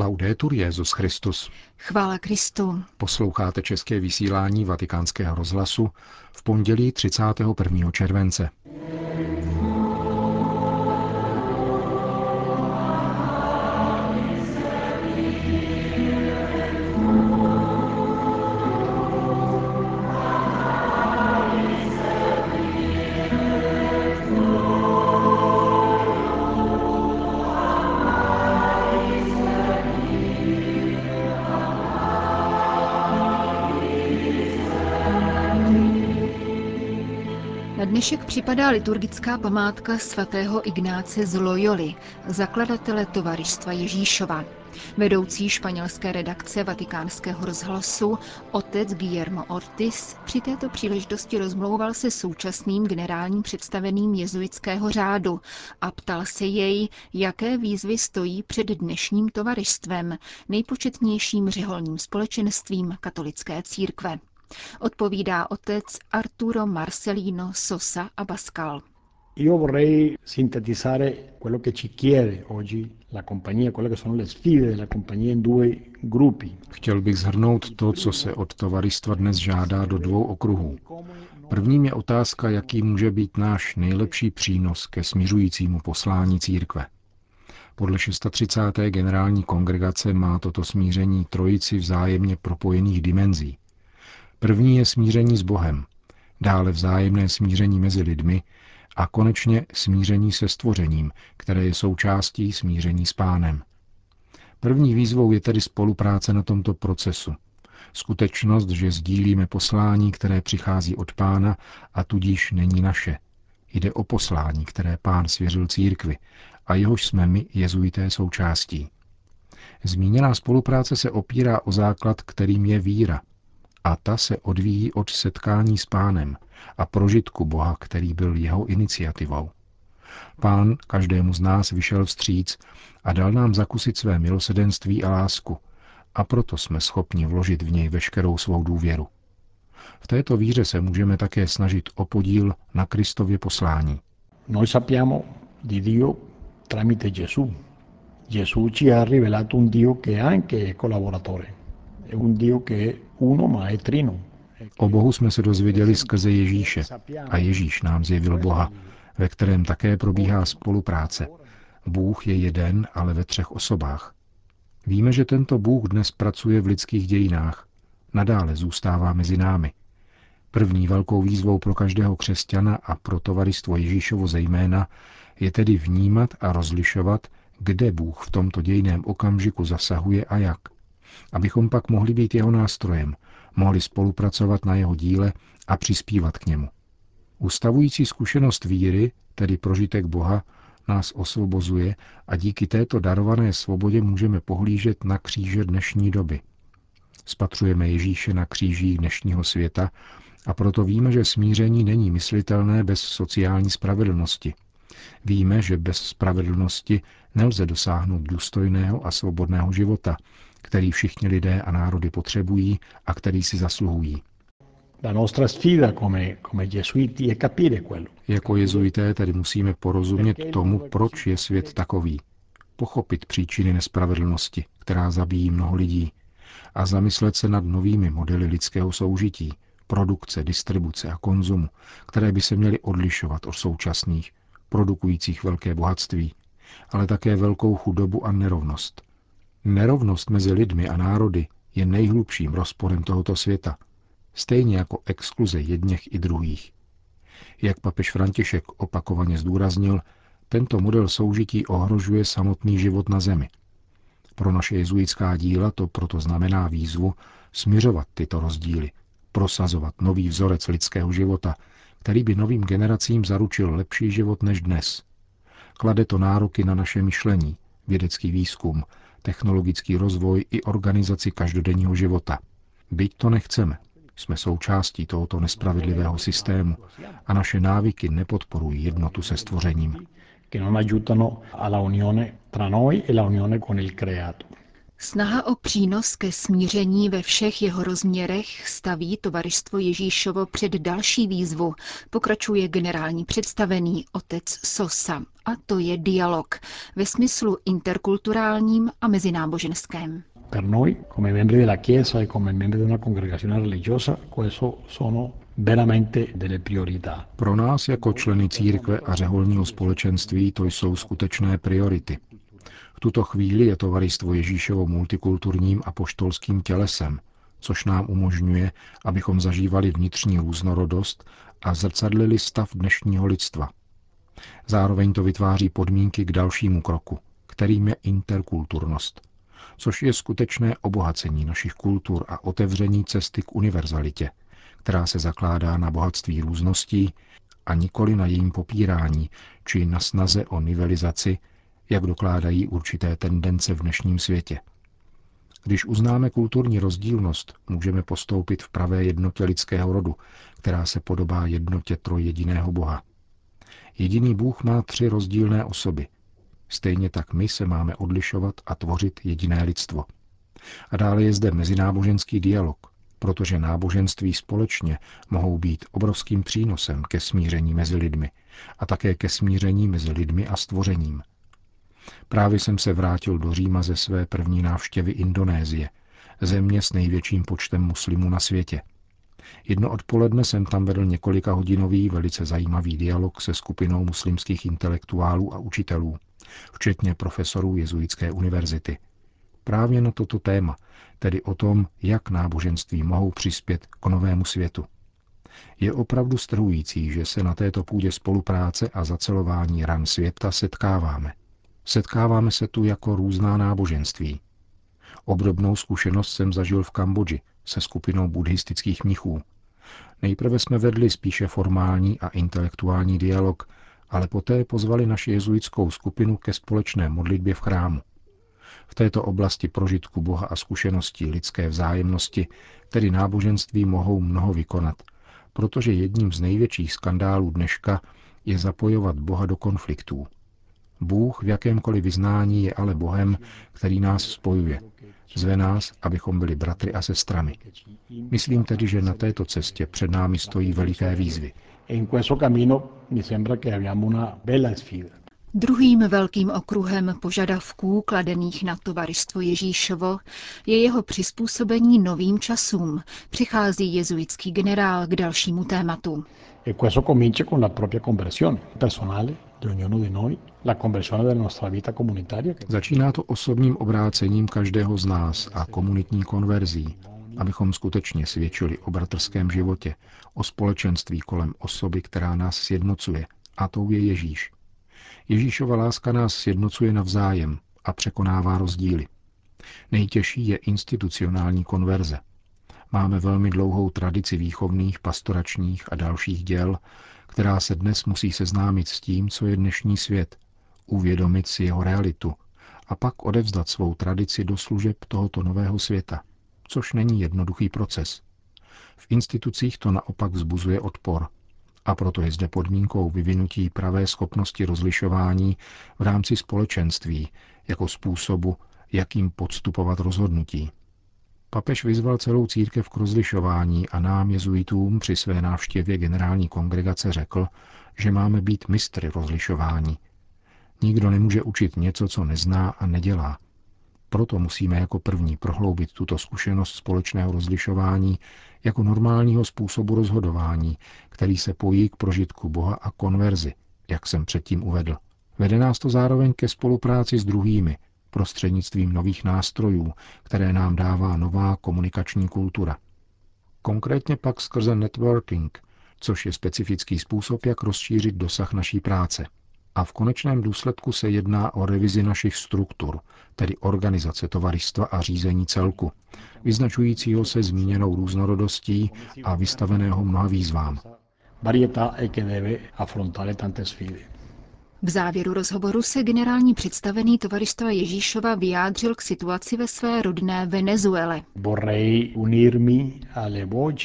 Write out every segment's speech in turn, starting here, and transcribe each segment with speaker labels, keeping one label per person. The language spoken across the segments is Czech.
Speaker 1: Laudetur Jezus Christus.
Speaker 2: Chvála Kristu.
Speaker 1: Posloucháte české vysílání Vatikánského rozhlasu v pondělí 31. července.
Speaker 2: Dnešek připadá liturgická památka svatého Ignáce z Loyoli, zakladatele Tovaristva Ježíšova. Vedoucí španělské redakce vatikánského rozhlasu, otec Guillermo Ortiz, při této příležitosti rozmlouval se současným generálním představeným jezuitského řádu a ptal se jej, jaké výzvy stojí před dnešním tovarištvem, nejpočetnějším řeholním společenstvím katolické církve. Odpovídá otec Arturo Marcelino Sosa Abascal.
Speaker 3: Io vorrei sintetizzare quello che ci chiede oggi la compagnia, quelle che sono le sfide della compagnia in due gruppi.
Speaker 1: Chtěl bych zhrnout to, co se od tovaristva dnes žádá do dvou okruhů. Prvním je otázka, jaký může být náš nejlepší přínos ke směřujícímu poslání církve. Podle 630. generální kongregace má toto smíření trojici vzájemně propojených dimenzí. První je smíření s Bohem, dále vzájemné smíření mezi lidmi a konečně smíření se stvořením, které je součástí smíření s pánem. První výzvou je tedy spolupráce na tomto procesu. Skutečnost, že sdílíme poslání, které přichází od pána a tudíž není naše. Jde o poslání, které pán svěřil církvi a jehož jsme my, jezuité, součástí. Zmíněná spolupráce se opírá o základ, kterým je víra, a ta se odvíjí od setkání s pánem a prožitku Boha, který byl jeho iniciativou. Pán každému z nás vyšel vstříc a dal nám zakusit své milosedenství a lásku, a proto jsme schopni vložit v něj veškerou svou důvěru. V této víře se můžeme také snažit o podíl na Kristově poslání.
Speaker 3: Noi sappiamo di Dio tramite Gesù. Gesù ci ha rivelato un Dio che anche è collaboratore.
Speaker 1: O Bohu jsme se dozvěděli skrze Ježíše a Ježíš nám zjevil Boha, ve kterém také probíhá spolupráce. Bůh je jeden, ale ve třech osobách. Víme, že tento Bůh dnes pracuje v lidských dějinách. Nadále zůstává mezi námi. První velkou výzvou pro každého křesťana a pro tovaristvo Ježíšovo zejména je tedy vnímat a rozlišovat, kde Bůh v tomto dějném okamžiku zasahuje a jak – abychom pak mohli být jeho nástrojem, mohli spolupracovat na jeho díle a přispívat k němu. Ustavující zkušenost víry, tedy prožitek Boha, nás osvobozuje a díky této darované svobodě můžeme pohlížet na kříže dnešní doby. Spatřujeme Ježíše na křížích dnešního světa a proto víme, že smíření není myslitelné bez sociální spravedlnosti. Víme, že bez spravedlnosti nelze dosáhnout důstojného a svobodného života, který všichni lidé a národy potřebují a který si zasluhují. Jako jezuité tedy musíme porozumět tomu, proč je svět takový. Pochopit příčiny nespravedlnosti, která zabíjí mnoho lidí, a zamyslet se nad novými modely lidského soužití, produkce, distribuce a konzumu, které by se měly odlišovat od současných, produkujících velké bohatství, ale také velkou chudobu a nerovnost. Nerovnost mezi lidmi a národy je nejhlubším rozporem tohoto světa, stejně jako exkluze jedněch i druhých. Jak papež František opakovaně zdůraznil, tento model soužití ohrožuje samotný život na zemi. Pro naše jezuitská díla to proto znamená výzvu směřovat tyto rozdíly, prosazovat nový vzorec lidského života, který by novým generacím zaručil lepší život než dnes. Klade to nároky na naše myšlení, vědecký výzkum, technologický rozvoj i organizaci každodenního života. Byť to nechceme, jsme součástí tohoto nespravedlivého systému a naše návyky nepodporují jednotu se stvořením.
Speaker 2: Snaha o přínos ke smíření ve všech jeho rozměrech staví Tovaristvo Ježíšovo před další výzvu, pokračuje generální představený otec Sosa. A to je dialog ve smyslu interkulturálním a mezináboženském.
Speaker 3: Per noi, come membri della Chiesa e come membri di una congregazione religiosa, questo sono veramente delle priorità.
Speaker 1: Pro nás jako členy církve a řeholního společenství to jsou skutečné priority. Tuto chvíli je tovaristvo Ježíšovo multikulturním a poštolským tělesem, což nám umožňuje, abychom zažívali vnitřní různorodost a zrcadlili stav dnešního lidstva. Zároveň to vytváří podmínky k dalšímu kroku, kterým je interkulturnost, což je skutečné obohacení našich kultur a otevření cesty k univerzalitě, která se zakládá na bohatství růzností a nikoli na jejím popírání či na snaze o nivelizaci jak dokládají určité tendence v dnešním světě. Když uznáme kulturní rozdílnost, můžeme postoupit v pravé jednotě lidského rodu, která se podobá jednotě trojjediného Boha. Jediný Bůh má tři rozdílné osoby. Stejně tak my se máme odlišovat a tvořit jediné lidstvo. A dále je zde mezináboženský dialog, protože náboženství společně mohou být obrovským přínosem ke smíření mezi lidmi a také ke smíření mezi lidmi a stvořením. Právě jsem se vrátil do Říma ze své první návštěvy Indonésie, země s největším počtem muslimů na světě. Jedno odpoledne jsem tam vedl několika hodinový velice zajímavý dialog se skupinou muslimských intelektuálů a učitelů, včetně profesorů Jezuitské univerzity. Právě na toto téma, tedy o tom, jak náboženství mohou přispět k novému světu. Je opravdu strhující, že se na této půdě spolupráce a zacelování ran světa setkáváme. Setkáváme se tu jako různá náboženství. Obdobnou zkušenost jsem zažil v Kambodži se skupinou buddhistických mnichů. Nejprve jsme vedli spíše formální a intelektuální dialog, ale poté pozvali naši jezuitskou skupinu ke společné modlitbě v chrámu. V této oblasti prožitku Boha a zkušeností lidské vzájemnosti, tedy náboženství, mohou mnoho vykonat, protože jedním z největších skandálů dneška je zapojovat Boha do konfliktů – Bůh v jakémkoliv vyznání je ale Bohem, který nás spojuje. Zve nás, abychom byli bratry a sestrami. Myslím tedy, že na této cestě před námi stojí veliké výzvy.
Speaker 2: Druhým velkým okruhem požadavků kladených na tovaristvo Ježíšovo je jeho přizpůsobení novým časům. Přichází jezuitský generál k dalšímu tématu.
Speaker 1: Začíná to osobním obrácením každého z nás a komunitní konverzí, abychom skutečně svědčili o bratrském životě, o společenství kolem osoby, která nás sjednocuje, a tou je Ježíš. Ježíšova láska nás sjednocuje navzájem a překonává rozdíly. Nejtěžší je institucionální konverze. Máme velmi dlouhou tradici výchovných, pastoračních a dalších děl, která se dnes musí seznámit s tím, co je dnešní svět, uvědomit si jeho realitu a pak odevzdat svou tradici do služeb tohoto nového světa, což není jednoduchý proces. V institucích to naopak vzbuzuje odpor a proto je zde podmínkou vyvinutí pravé schopnosti rozlišování v rámci společenství jako způsobu, jakým podstupovat rozhodnutí. Papež vyzval celou církev k rozlišování a nám jezuitům při své návštěvě generální kongregace řekl, že máme být mistry rozlišování. Nikdo nemůže učit něco, co nezná a nedělá. Proto musíme jako první prohloubit tuto zkušenost společného rozlišování jako normálního způsobu rozhodování, který se pojí k prožitku Boha a konverzi, jak jsem předtím uvedl. Vede nás to zároveň ke spolupráci s druhými, prostřednictvím nových nástrojů, které nám dává nová komunikační kultura. Konkrétně pak skrze networking, což je specifický způsob, jak rozšířit dosah naší práce. A v konečném důsledku se jedná o revizi našich struktur, tedy organizace tovaristva a řízení celku, vyznačujícího se zmíněnou různorodostí a vystaveného mnoha výzvám.
Speaker 3: Varietà e che deve affrontare tante sfide.
Speaker 2: V závěru rozhovoru se generální představený tovaristva Ježíšova vyjádřil k situaci ve své rodné Venezuele.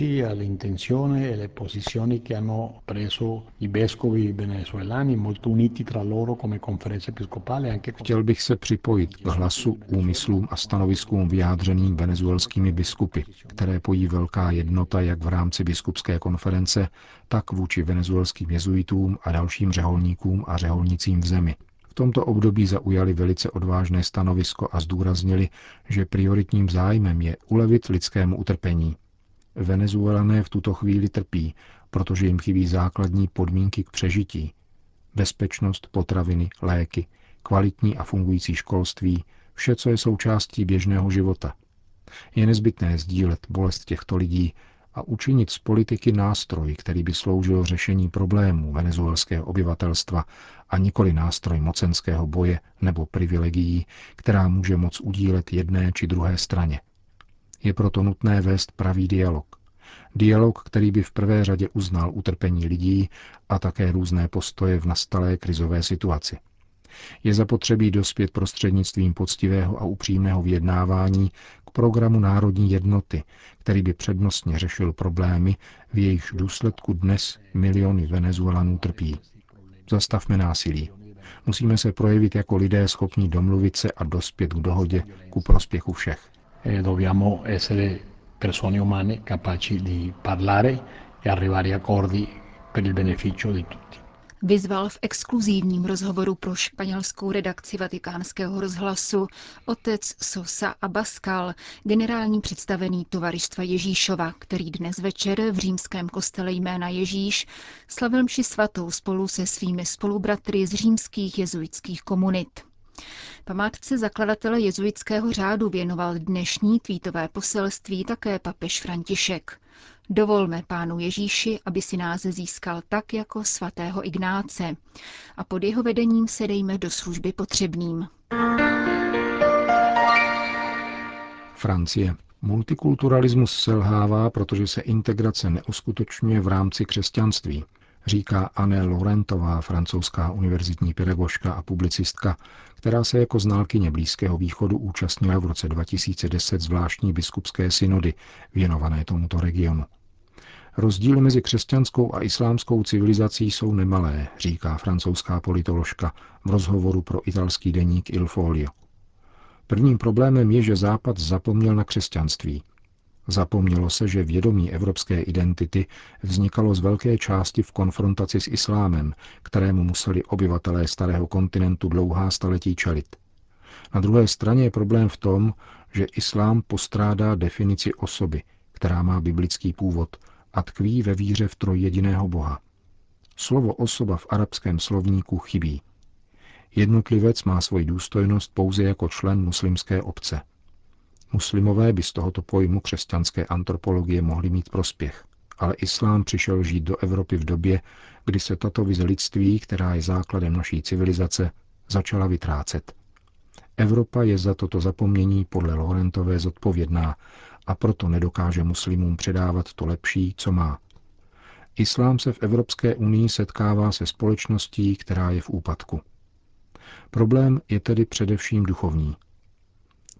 Speaker 3: E alle posizioni che hanno preso i vescovi venezuelani, molto uniti tra loro come conferenza episcopale. Anche...
Speaker 1: Chtěl bych se připojit k hlasu, úmyslům a stanoviskům vyjádřeným venezuelskými biskupy, které pojí velká jednota jak v rámci biskupské konference, tak vůči venezuelským jezuitům a dalším řeholníkům a řeholnicím v zemi. V tomto období zaujali velice odvážné stanovisko a zdůraznili, že prioritním zájmem je ulevit lidskému utrpení. Venezuelané v tuto chvíli trpí, protože jim chybí základní podmínky k přežití. Bezpečnost, potraviny, léky, kvalitní a fungující školství, vše, co je součástí běžného života. Je nezbytné sdílet bolest těchto lidí a učinit z politiky nástroj, který by sloužil řešení problémů venezuelského obyvatelstva a nikoli nástroj mocenského boje nebo privilegií, která může moc udílet jedné či druhé straně. Je proto nutné vést pravý dialog. Dialog, který by v prvé řadě uznal utrpení lidí a také různé postoje v nastalé krizové situaci. Je zapotřebí dospět prostřednictvím poctivého a upřímného vyjednávání k programu národní jednoty, který by přednostně řešil problémy, v jejichž důsledku dnes miliony Venezuelanů trpí. Zastavme násilí. Musíme se projevit jako lidé schopní domluvit se a dospět k dohodě ku prospěchu všech.
Speaker 3: Eh, dobbiamo parlare e arrivare a accordi per il beneficio di tutti
Speaker 2: vyzval v exkluzívním rozhovoru pro španělskou redakci vatikánského rozhlasu otec Sosa Abascal, generální představený tovaristva Ježíšova, který dnes večer v římském kostele jména Ježíš slavil mši svatou spolu se svými spolubratry z římských jezuitských komunit. Památce zakladatele jezuitského řádu věnoval dnešní tweetové poselství také papež František. Dovolme pánu Ježíši, aby si nás získal tak jako svatého Ignáce a pod jeho vedením se dejme do služby potřebným.
Speaker 1: Francie. Multikulturalismus selhává, protože se integrace neuskutečňuje v rámci křesťanství, říká Anne Laurentová, francouzská univerzitní pedagožka a publicistka, která se jako znalkyně Blízkého východu účastnila v roce 2010 zvláštní biskupské synody věnované tomuto regionu. Rozdíly mezi křesťanskou a islámskou civilizací jsou nemalé, říká francouzská politoložka v rozhovoru pro italský deník Il Folio. Prvním problémem je, že Západ zapomněl na křesťanství. Zapomnělo se, že vědomí evropské identity vznikalo z velké části v konfrontaci s islámem, kterému museli obyvatelé starého kontinentu dlouhá staletí čelit. Na druhé straně je problém v tom, že islám postrádá definici osoby, která má biblický původ a tkví ve víře v trojjediného Boha. Slovo osoba v arabském slovníku chybí. Jednotlivec má svoji důstojnost pouze jako člen muslimské obce. Muslimové by z tohoto pojmu křesťanské antropologie mohli mít prospěch, ale islám přišel žít do Evropy v době, kdy se tato vize lidství, která je základem naší civilizace, začala vytrácet. Evropa je za toto zapomnění podle Lorentové zodpovědná a proto nedokáže muslimům předávat to lepší, co má. Islám se v Evropské unii setkává se společností, která je v úpadku. Problém je tedy především duchovní.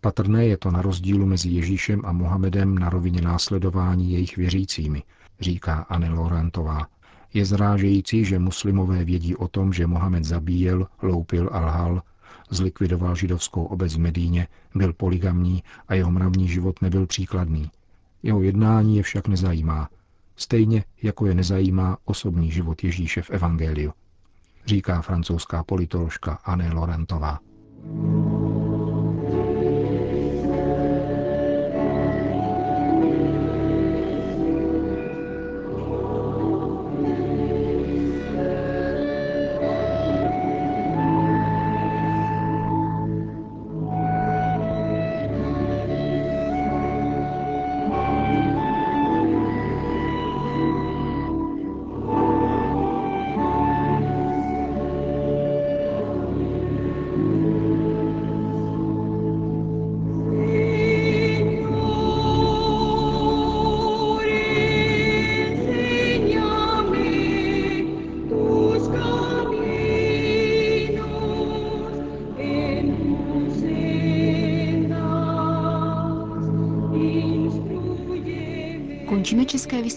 Speaker 1: Patrné je to na rozdílu mezi Ježíšem a Mohamedem na rovině následování jejich věřícími, říká Anne Laurentová. Je zrážející, že muslimové vědí o tom, že Mohamed zabíjel, loupil a lhal, zlikvidoval židovskou obec v Medíně, byl poligamní a jeho mravní život nebyl příkladný. Jeho jednání je však nezajímá, stejně jako je nezajímá osobní život Ježíše v Evangeliu, říká francouzská politoložka Anne Laurentová.
Speaker 2: Končíme